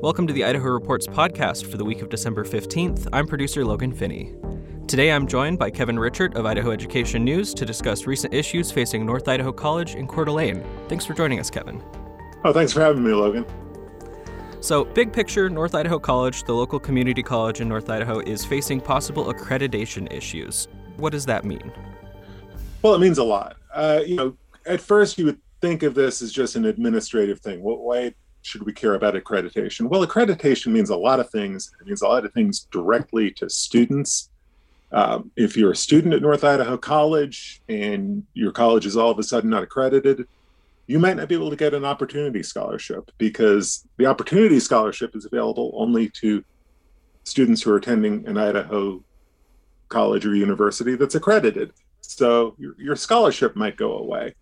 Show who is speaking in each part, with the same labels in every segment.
Speaker 1: Welcome to the Idaho Reports podcast for the week of December 15th. I'm producer Logan Finney. Today I'm joined by Kevin Richert of Idaho Education News to discuss recent issues facing North Idaho College in Coeur d'Alene. Thanks for joining us, Kevin.
Speaker 2: Oh, thanks for having me, Logan.
Speaker 1: So, big picture, North Idaho College, the local community college in North Idaho, is facing possible accreditation issues. What does that mean?
Speaker 2: Well, it means a lot. Uh, you know, at first you would think of this as just an administrative thing. Why should we care about accreditation? Well, accreditation means a lot of things. It means a lot of things directly to students. Um, if you're a student at North Idaho College and your college is all of a sudden not accredited, you might not be able to get an opportunity scholarship because the opportunity scholarship is available only to students who are attending an Idaho college or university that's accredited. So your, your scholarship might go away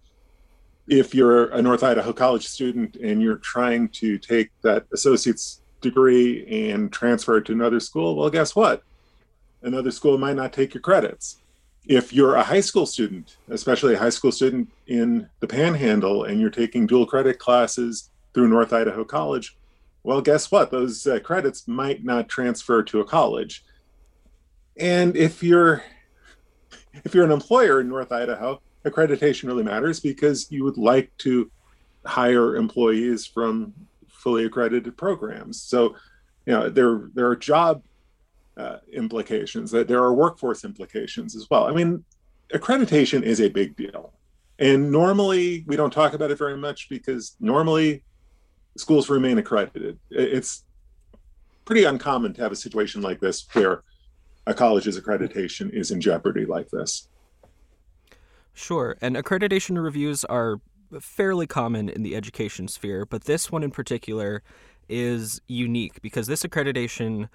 Speaker 2: if you're a North Idaho College student and you're trying to take that associate's degree and transfer it to another school, well, guess what? Another school might not take your credits. If you're a high school student, especially a high school student in the panhandle, and you're taking dual credit classes through North Idaho College, well, guess what? Those uh, credits might not transfer to a college. And if you're if you're an employer in North Idaho, accreditation really matters because you would like to hire employees from fully accredited programs. So, you know, there there are job uh, implications, that there are workforce implications as well. I mean, accreditation is a big deal, and normally we don't talk about it very much because normally schools remain accredited. It's pretty uncommon to have a situation like this where a college's accreditation is in jeopardy like this.
Speaker 1: Sure, and accreditation reviews are fairly common in the education sphere, but this one in particular is unique because this accreditation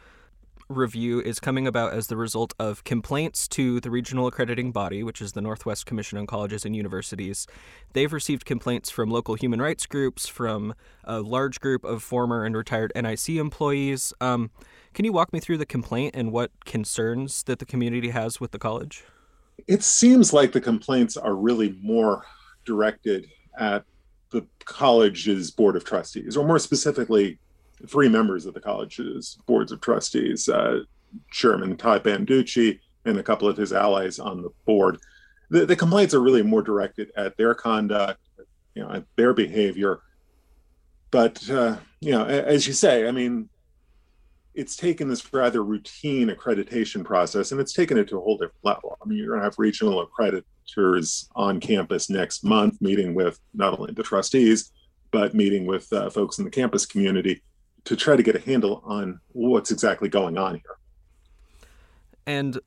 Speaker 1: review is coming about as the result of complaints to the regional accrediting body, which is the Northwest Commission on Colleges and Universities. They've received complaints from local human rights groups, from a large group of former and retired NIC employees. Um, can you walk me through the complaint and what concerns that the community has with the college?
Speaker 2: It seems like the complaints are really more directed at the college's board of trustees, or more specifically, three members of the college's boards of trustees, uh, Chairman Todd Banducci and a couple of his allies on the board. The, the complaints are really more directed at their conduct, you know, at their behavior. But uh, you know, as you say, I mean, it's taken this rather routine accreditation process and it's taken it to a whole different level. I mean, you're going to have regional accreditors on campus next month, meeting with not only the trustees, but meeting with uh, folks in the campus community to try to get a handle on what's exactly going on here.
Speaker 1: And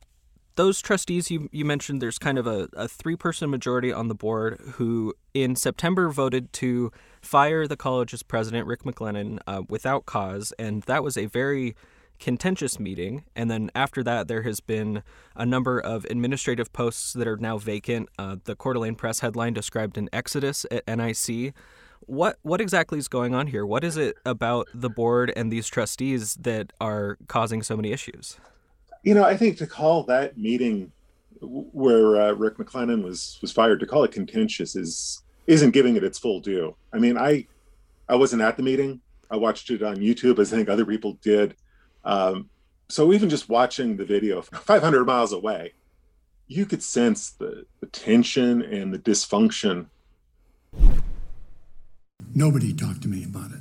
Speaker 1: those trustees you, you mentioned, there's kind of a, a three person majority on the board who in September voted to fire the college's president, Rick MacLennan, uh, without cause. And that was a very contentious meeting. And then after that, there has been a number of administrative posts that are now vacant. Uh, the Coeur d'Alene Press headline described an exodus at NIC. What what exactly is going on here? What is it about the board and these trustees that are causing so many issues?
Speaker 2: You know, I think to call that meeting where uh, Rick MacLennan was was fired to call it contentious is isn't giving it its full due. I mean, I I wasn't at the meeting. I watched it on YouTube, as I think other people did. Um, so even just watching the video 500 miles away, you could sense the, the tension and the dysfunction.
Speaker 3: Nobody talked to me about it.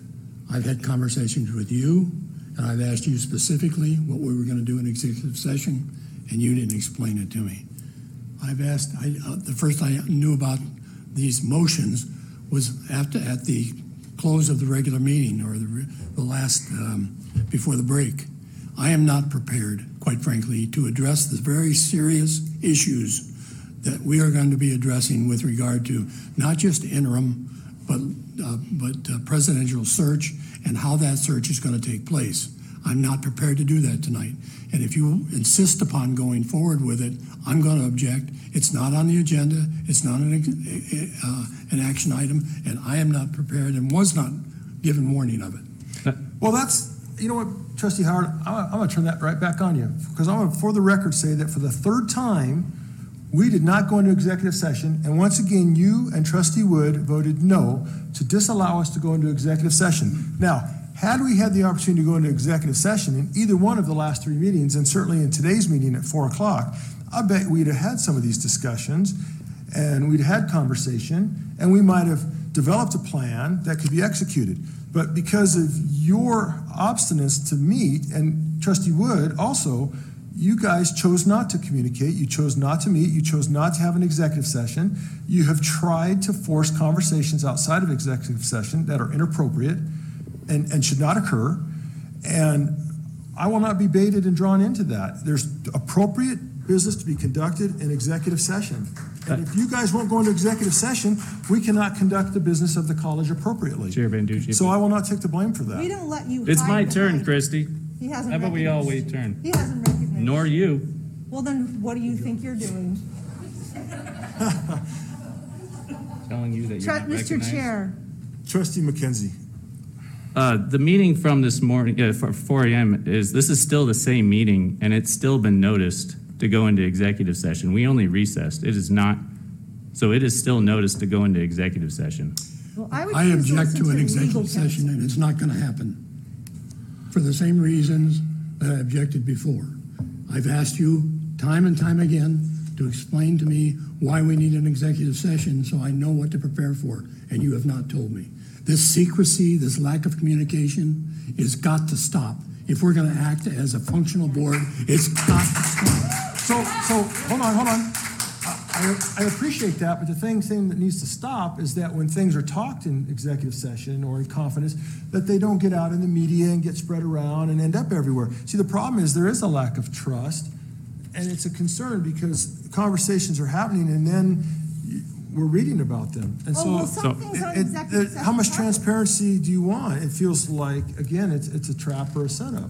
Speaker 3: I've had conversations with you, and I've asked you specifically what we were going to do in executive session, and you didn't explain it to me. I've asked, I, uh, the first I knew about these motions was after at the close of the regular meeting or the, the last um, before the break. I am not prepared, quite frankly, to address the very serious issues that we are going to be addressing with regard to not just interim, but uh, but uh, presidential search and how that search is going to take place. I'm not prepared to do that tonight. And if you insist upon going forward with it, I'm going to object. It's not on the agenda. It's not an, uh, an action item, and I am not prepared and was not given warning of it.
Speaker 4: Well, that's you know what, Trustee Howard, I'm, I'm going to turn that right back on you because I'm going to, for the record, say that for the third time, we did not go into executive session, and once again, you and Trustee Wood voted no to disallow us to go into executive session. Now, had we had the opportunity to go into executive session in either one of the last three meetings, and certainly in today's meeting at four o'clock, I bet we'd have had some of these discussions and we'd had conversation and we might have developed a plan that could be executed. But because of your obstinance to meet, and Trustee Wood also, you guys chose not to communicate. You chose not to meet. You chose not to have an executive session. You have tried to force conversations outside of executive session that are inappropriate and, and should not occur. And I will not be baited and drawn into that. There's appropriate business to be conducted in executive session. And if you guys won't go into executive session, we cannot conduct the business of the college appropriately.
Speaker 5: Chair Banducci.
Speaker 4: So I will not take the blame for that.
Speaker 6: We don't let you.
Speaker 5: It's
Speaker 6: hide
Speaker 5: my turn,
Speaker 6: behind-
Speaker 5: Christie.
Speaker 6: He hasn't
Speaker 5: How about we all
Speaker 6: recognized-
Speaker 5: wait turn?
Speaker 6: He hasn't recognized.
Speaker 5: Nor you.
Speaker 6: Well, then what do you think you're doing?
Speaker 5: Telling you that you're
Speaker 6: Tru-
Speaker 5: not
Speaker 6: Mr.
Speaker 5: recognized.
Speaker 6: Chair,
Speaker 4: Trustee McKenzie.
Speaker 5: Uh, the meeting from this morning, uh, for 4 AM is, this is still the same meeting and it's still been noticed to go into executive session. We only recessed. It is not, so it is still noticed to go into executive session.
Speaker 6: well, I would.
Speaker 3: I
Speaker 6: choose
Speaker 3: object
Speaker 6: listen
Speaker 3: to an
Speaker 6: the
Speaker 3: executive
Speaker 6: legal
Speaker 3: session,
Speaker 6: counsel.
Speaker 3: and it's not going to happen. For the same reasons that I objected before. I've asked you time and time again to explain to me why we need an executive session so I know what to prepare for, and you have not told me. This secrecy, this lack of communication, is got to stop. If we're going to act as a functional board, it's got to stop.
Speaker 4: So, so, hold on, hold on. I, I appreciate that, but the thing, thing that needs to stop is that when things are talked in executive session or in confidence, that they don't get out in the media and get spread around and end up everywhere. See, the problem is there is a lack of trust, and it's a concern because conversations are happening and then we're reading about them. And
Speaker 6: Oh,
Speaker 4: so,
Speaker 6: well, some things
Speaker 4: it- it- it- how much
Speaker 6: are-
Speaker 4: transparency do you want? It feels like, again, it's, it's a trap or a setup.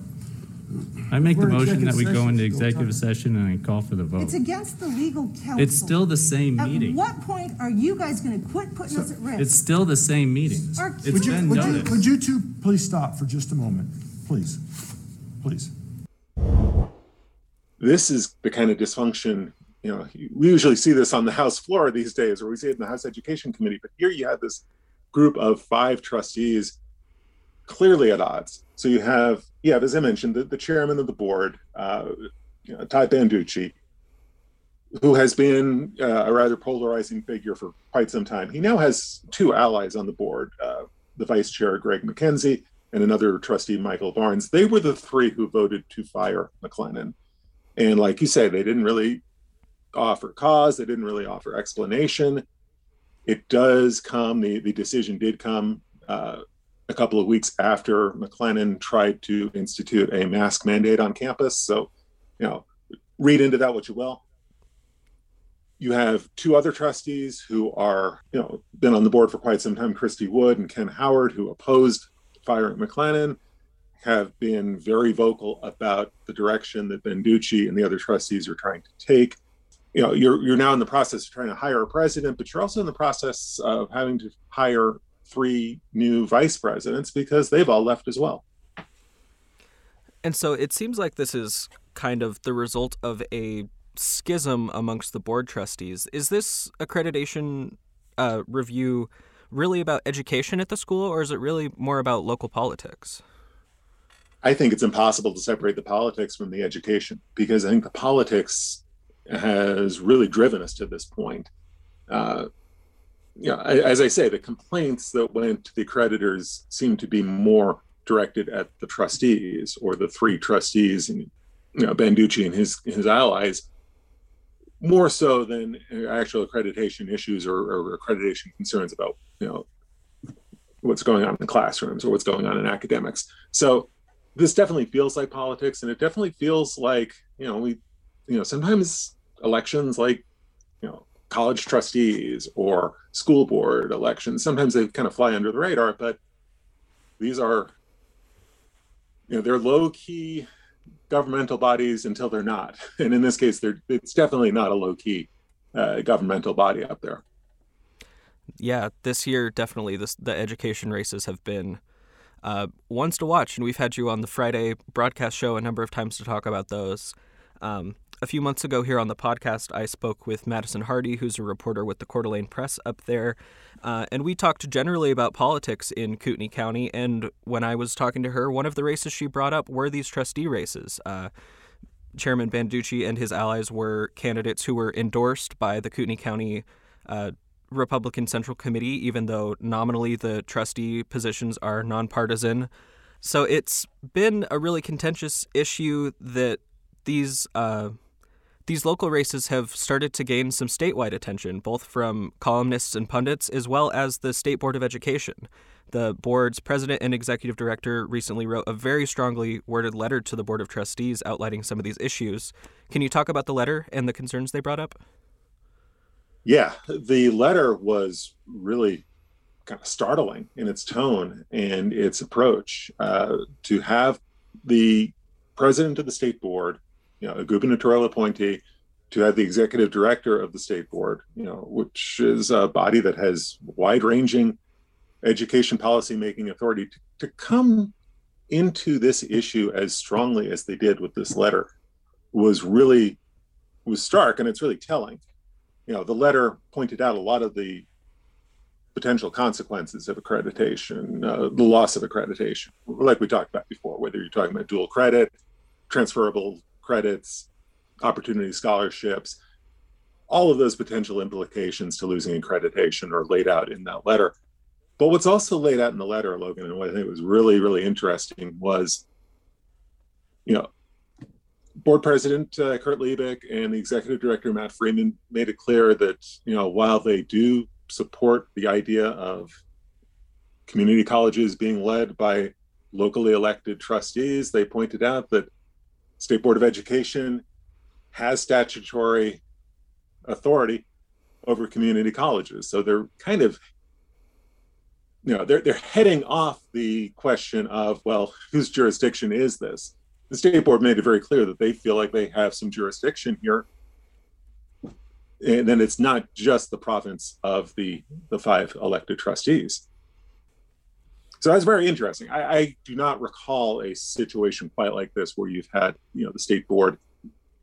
Speaker 5: I make the
Speaker 4: We're
Speaker 5: motion that we
Speaker 4: executive
Speaker 5: go into
Speaker 4: session, still
Speaker 5: executive
Speaker 4: time.
Speaker 5: session and I call for the vote.
Speaker 6: It's against the legal counsel.
Speaker 5: It's still the same meeting.
Speaker 6: At
Speaker 5: meeting.
Speaker 6: what point are you guys gonna quit putting us at risk?
Speaker 5: It's
Speaker 6: risk?
Speaker 5: still the same meeting.
Speaker 6: Our
Speaker 5: It's
Speaker 4: Would you,
Speaker 5: been
Speaker 4: would you,
Speaker 5: noticed.
Speaker 4: would you two please stop for just a moment? Please, please.
Speaker 2: this is the kind of dysfunction you know we usually see this on the house floor these days or we see it in the house education committee but here you have this group of five trustees clearly at odds so you have have as i mentioned the, the chairman of the board uh, you know, Ty Banducci, who has been uh, a rather polarizing figure for quite some time. He now has two allies on the board, uh, the vice chair, Greg McKenzie, and another trustee, Michael Barnes. They were the three who voted to fire MacLennan. And like you say, they didn't really offer cause, they didn't really offer explanation. It does come, the, the decision did come uh, a couple of weeks after MacLennan tried to institute a mask mandate on campus. So, you know, read into that what you will. You have two other trustees who are, you know, been on the board for quite some time, Christy Wood and Ken Howard, who opposed firing MacLennan have been very vocal about the direction that Banducci and the other trustees are trying to take. You know, you're you're now in the process of trying to hire a president, but you're also in the process of having to hire three new vice presidents because they've all left as well.
Speaker 1: And so it seems like this is kind of the result of a schism amongst the board trustees. Is this accreditation uh, review really about education at the school, or is it really more about local politics?
Speaker 2: I think it's impossible to separate the politics from the education because I think the politics has really driven us to this point. Uh, I- as I say, the complaints that went to the creditors seem to be more directed at the trustees or the three trustees and you know Banducci and his his allies, more so than actual accreditation issues or, or accreditation concerns about you know what's going on in classrooms or what's going on in academics. So this definitely feels like politics and it definitely feels like you know we you know sometimes elections like you know college trustees or school board elections. Sometimes they kind of fly under the radar but these are you know they're low key governmental bodies until they're not. And in this case they're it's definitely not a low key uh, governmental body up there.
Speaker 1: Yeah, this year definitely this, the education races have been uh, ones to watch, and we've had you on the Friday broadcast show a number of times to talk about those. Um, a few months ago here on the podcast, I spoke with Madison Hardy, who's a reporter with the Coeur d'Alene Press up there, uh, and we talked generally about politics in Kootenai County. And when I was talking to her, one of the races she brought up were these trustee races. Uh, Chairman Banducci and his allies were candidates who were endorsed by the Kootenai County uh, Republican Central Committee, even though nominally the trustee positions are nonpartisan. So it's been a really contentious issue that these uh, these local races have started to gain some statewide attention, both from columnists and pundits, as well as the State Board of Education. The board's president and executive director recently wrote a very strongly worded letter to the Board of Trustees outlining some of these issues. Can you talk about the letter and the concerns they brought up?
Speaker 2: Yeah, the letter was really kind of startling in its tone and its approach. Uh, to have the president of the state board, you know, a gubernatorial appointee, to have the executive director of the state board, you know, which is a body that has wide-ranging education policy making authority, to, to come into this issue as strongly as they did with this letter was really was stark and it's really telling. You know the letter pointed out a lot of the potential consequences of accreditation uh, the loss of accreditation like we talked about before whether you're talking about dual credit transferable credits opportunity scholarships all of those potential implications to losing accreditation are laid out in that letter. But what's also laid out in the letter, Logan, and what I think was really, really interesting was, you know, board president uh, Kurt Liebich and the executive director Matt Freeman made it clear that you know while they do support the idea of community colleges being led by locally elected trustees, they pointed out that state board of education has statutory authority over community colleges, so they're kind of you know they're they're heading off the question of well whose jurisdiction is this? The state board made it very clear that they feel like they have some jurisdiction here. And then it's not just the province of the the five elected trustees so that's very interesting I, I do not recall a situation quite like this where you've had you know the state board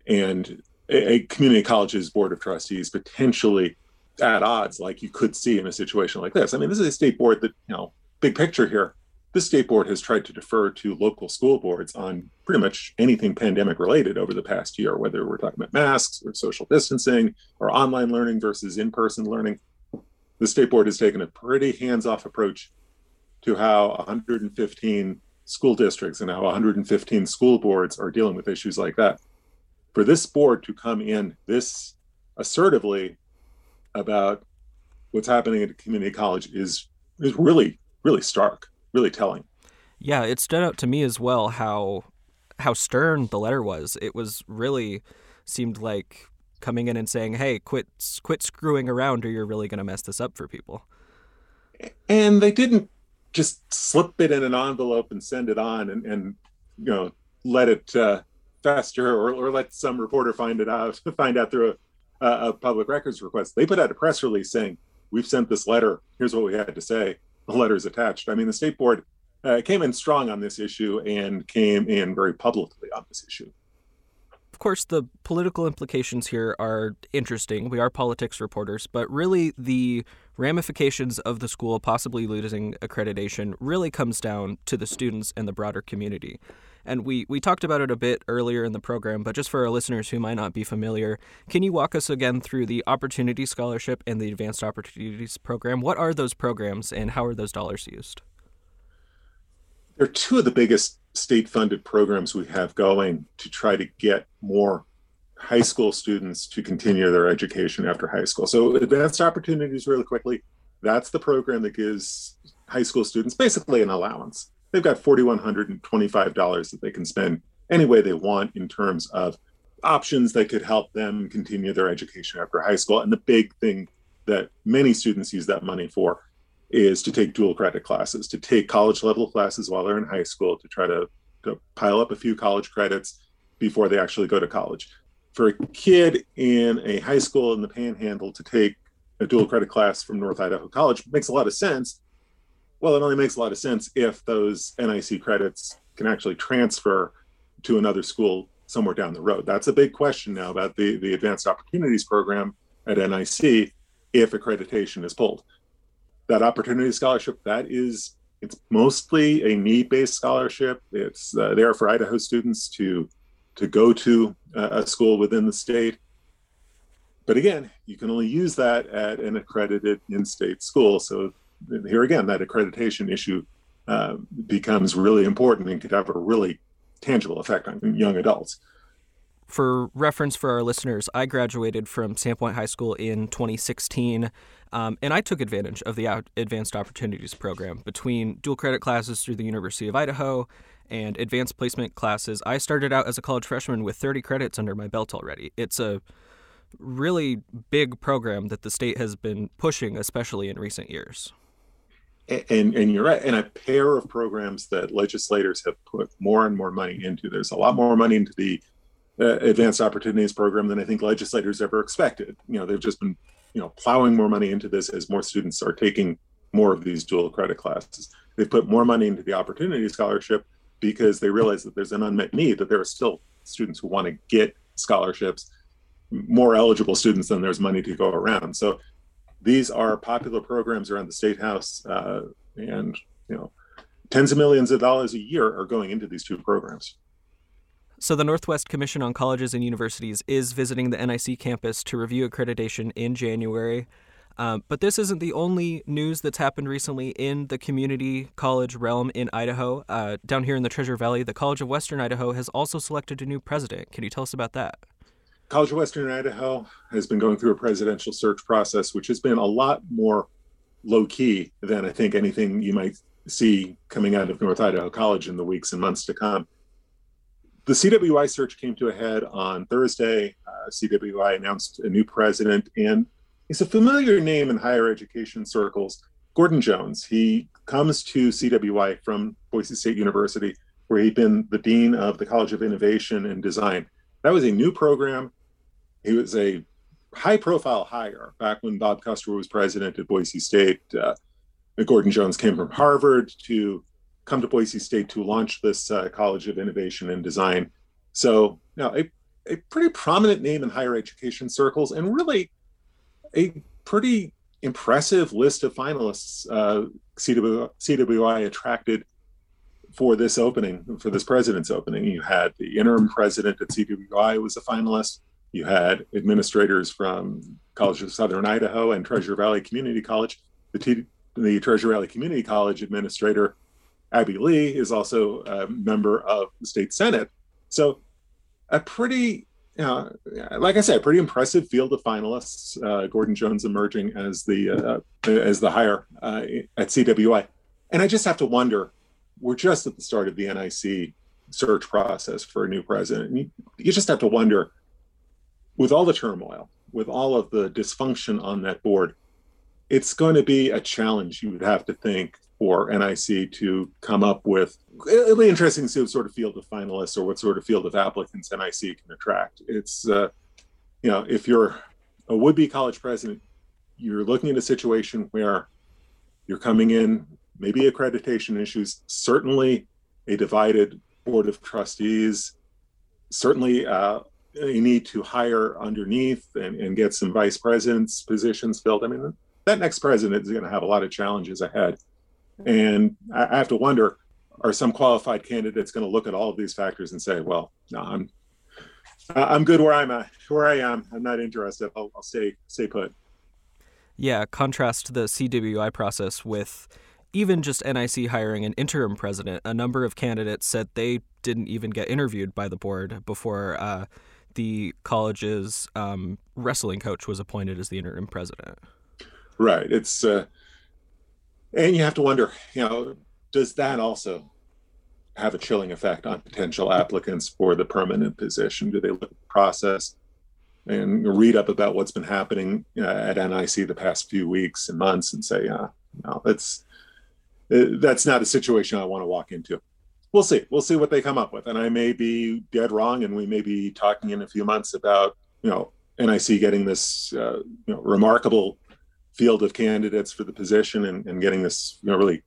Speaker 2: and a, a community college's board of trustees potentially at odds like you could see in a situation like this. I mean, this is a state board that, you know, big picture here. This state board has tried to defer to local school boards on pretty much anything pandemic related over the past year, whether we're talking about masks or social distancing or online learning versus in person learning. The state board has taken a pretty hands off approach to how 115 school districts and how 115 school boards are dealing with issues like that. For this board to come in this assertively about what's happening at a community college is is really really stark, really telling.
Speaker 1: Yeah, it stood out to me as well how how stern the letter was. It was really seemed like coming in and saying, "Hey, quit quit screwing around, or you're really going to mess this up for people."
Speaker 2: And they didn't just slip it in an envelope and send it on, and, and you know let it uh, fester, or, or let some reporter find it out find out through a a public records request. They put out a press release saying, "We've sent this letter. Here's what we had to say." The letter is attached. I mean, the state board uh, came in strong on this issue and came in very publicly on this issue.
Speaker 1: Of course, the political implications here are interesting. We are politics reporters, but really the ramifications of the school possibly losing accreditation really comes down to the students and the broader community. And we, we talked about it a bit earlier in the program, but just for our listeners who might not be familiar, can you walk us again through the Opportunity Scholarship and the Advanced Opportunities Program? What are those programs and how are those dollars used?
Speaker 2: They're two of the biggest state funded programs we have going to try to get more high school students to continue their education after high school. So, Advanced Opportunities, really quickly, that's the program that gives high school students basically an allowance they've got $4,125 that they can spend any way they want in terms of options that could help them continue their education after high school. And the big thing that many students use that money for is to take dual credit classes, to take college level classes while they're in high school, to try to, to pile up a few college credits before they actually go to college. For a kid in a high school in the panhandle to take a dual credit class from North Idaho College makes a lot of sense well, it only makes a lot of sense if those NIC credits can actually transfer to another school somewhere down the road. That's a big question now about the, the Advanced Opportunities Program at NIC if accreditation is pulled. That opportunity scholarship, that is, it's mostly a need-based scholarship. It's uh, there for Idaho students to to go to a school within the state. But again, you can only use that at an accredited in-state school. So here again, that accreditation issue uh, becomes really important and could have a really tangible effect on young adults.
Speaker 1: For reference for our listeners, I graduated from Sandpoint High School in 2016, um, and I took advantage of the Advanced Opportunities Program between dual credit classes through the University of Idaho and advanced placement classes. I started out as a college freshman with 30 credits under my belt already. It's a really big program that the state has been pushing, especially in recent years
Speaker 2: and and you're right and a pair of programs that legislators have put more and more money into there's a lot more money into the uh, advanced opportunities program than i think legislators ever expected you know they've just been you know plowing more money into this as more students are taking more of these dual credit classes they've put more money into the opportunity scholarship because they realize that there's an unmet need that there are still students who want to get scholarships more eligible students than there's money to go around so these are popular programs around the state house, uh, and you know, tens of millions of dollars a year are going into these two programs.
Speaker 1: So, the Northwest Commission on Colleges and Universities is visiting the NIC campus to review accreditation in January. Um, but this isn't the only news that's happened recently in the community college realm in Idaho. Uh, down here in the Treasure Valley, the College of Western Idaho has also selected a new president. Can you tell us about that?
Speaker 2: College of Western Idaho has been going through a presidential search process, which has been a lot more low key than I think anything you might see coming out of North Idaho College in the weeks and months to come. The CWI search came to a head on Thursday. Uh, CWI announced a new president, and he's a familiar name in higher education circles. Gordon Jones. He comes to CWI from Boise State University, where he'd been the dean of the College of Innovation and Design. That was a new program he was a high profile hire back when Bob Kustra was president at Boise State. Uh, Gordon Jones came from Harvard to come to Boise State to launch this uh, College of Innovation and Design. So, you know, a, a pretty prominent name in higher education circles and really a pretty impressive list of finalists uh, CW, CWI attracted for this opening, for this president's opening. You had the interim president at CWI was a finalist. You had administrators from College of Southern Idaho and Treasure Valley Community College. The, T- the Treasure Valley Community College administrator, Abby Lee, is also a member of the state senate. So, a pretty, know, like I said, pretty impressive field of finalists. Uh, Gordon Jones emerging as the uh, as the hire uh, at CWI, and I just have to wonder. We're just at the start of the NIC search process for a new president. You, you just have to wonder with all the turmoil, with all of the dysfunction on that board, it's going to be a challenge you would have to think for NIC to come up with. It'll be interesting to see what sort of field of finalists or what sort of field of applicants NIC can attract. It's, uh, you know, if you're a would be college president, you're looking at a situation where you're coming in, maybe accreditation issues, certainly a divided board of trustees, certainly uh, you need to hire underneath and, and get some vice presidents positions filled. I mean, that next president is going to have a lot of challenges ahead. And I have to wonder are some qualified candidates going to look at all of these factors and say, well, no, I'm I'm good where I'm at, where I am. I'm not interested. I'll, I'll stay stay put.
Speaker 1: Yeah, contrast the CWI process with even just NIC hiring an interim president. A number of candidates said they didn't even get interviewed by the board before uh, the college's um, wrestling coach was appointed as the interim president.
Speaker 2: Right. It's uh, and you have to wonder, you know, does that also have a chilling effect on potential applicants for the permanent position? Do they look at the process and read up about what's been happening uh, at NIC the past few weeks and months and say, uh, no, that's uh, that's not a situation I want to walk into we'll see. We'll see what they come up with. And I may be dead wrong, and we may be talking in a few months about you know NIC getting this uh, you know remarkable field of candidates for the position and, and getting this you know really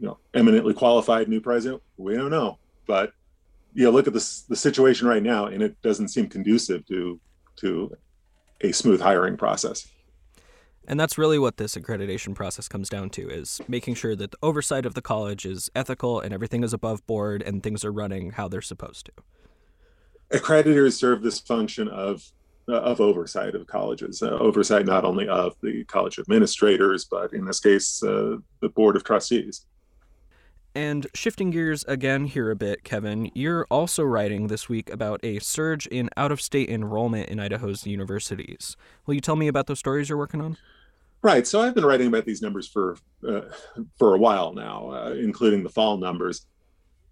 Speaker 2: you know eminently qualified new president. We don't know, but you know, look at this the situation right now, and it doesn't seem conducive to to a smooth hiring process.
Speaker 1: And that's really what this accreditation process comes down to is making sure that the oversight of the college is ethical and everything is above board and things are running how they're supposed to.
Speaker 2: Accreditors serve this function of of oversight of colleges, uh, oversight not only of the college administrators, but in this case, uh, the board of trustees.
Speaker 1: And shifting gears again here a bit, Kevin, you're also writing this week about a surge in out of state enrollment in Idaho's universities. Will you tell me about those stories you're working on?
Speaker 2: Right. So I've been writing about these numbers for uh, for a while now, uh, including the fall numbers.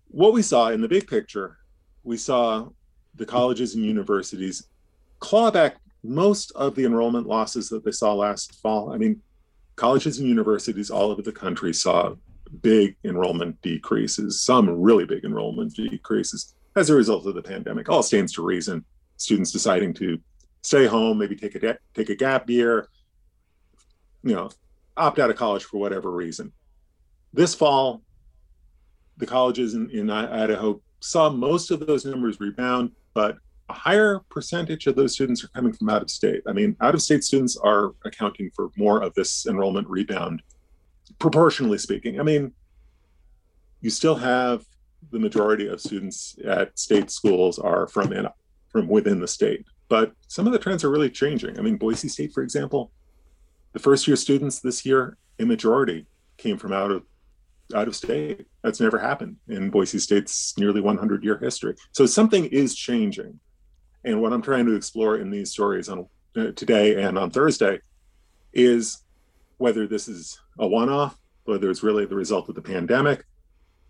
Speaker 2: What we saw in the big picture, we saw the colleges and universities claw back most of the enrollment losses that they saw last fall. I mean, colleges and universities all over the country saw big enrollment decreases, some really big enrollment decreases as a result of the pandemic. All stands to reason. Students deciding to stay home, maybe take a take a gap year, you know, opt out of college for whatever reason. This fall, the colleges in, in Idaho saw most of those numbers rebound, but a higher percentage of those students are coming from out of state. I mean, out of state students are accounting for more of this enrollment rebound, proportionally speaking. I mean, you still have the majority of students at state schools are from in, from within the state, but some of the trends are really changing. I mean, Boise State, for example, the first year students this year, a majority came from out of out of state. That's never happened in Boise State's nearly 100 year history. So something is changing. And what I'm trying to explore in these stories on uh, today and on Thursday is whether this is a one off, whether it's really the result of the pandemic,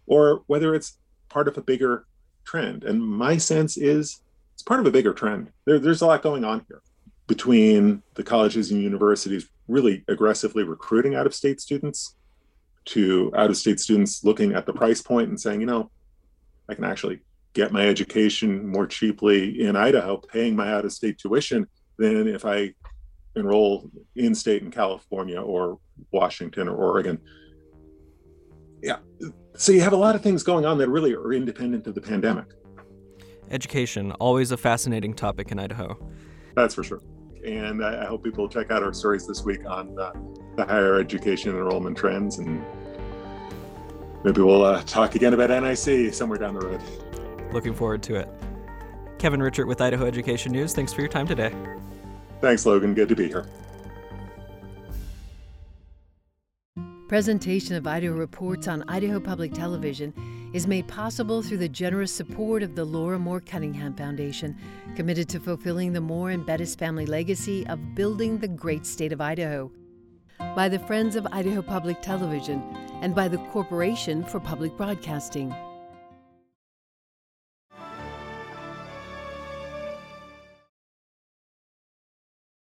Speaker 2: or whether it's part of a bigger trend. And my sense is it's part of a bigger trend. There, there's a lot going on here between the colleges and universities really aggressively recruiting out of state students to out of state students looking at the price point and saying, you know, I can actually get my education more cheaply in Idaho, paying my out of state tuition than if I enroll in state in California or Washington or Oregon. Yeah. So you have a lot of things going on that really are independent of the pandemic.
Speaker 1: Education, always a fascinating topic in Idaho.
Speaker 2: That's for sure and I, hope people check out our stories this week on uh, the higher education enrollment trends, and maybe we'll uh, talk again about NIC somewhere down the road.
Speaker 1: Looking forward to it. Kevin Richert with Idaho Education News. Thanks for your time today.
Speaker 2: Thanks, Logan. Good to be here.
Speaker 7: Presentation of Idaho Reports on Idaho Public Television is made possible through the generous support of the Laura Moore Cunningham Foundation, committed to fulfilling the Moore and Bettis family legacy of building the great state of Idaho. By the Friends of Idaho Public Television and by the Corporation for Public Broadcasting.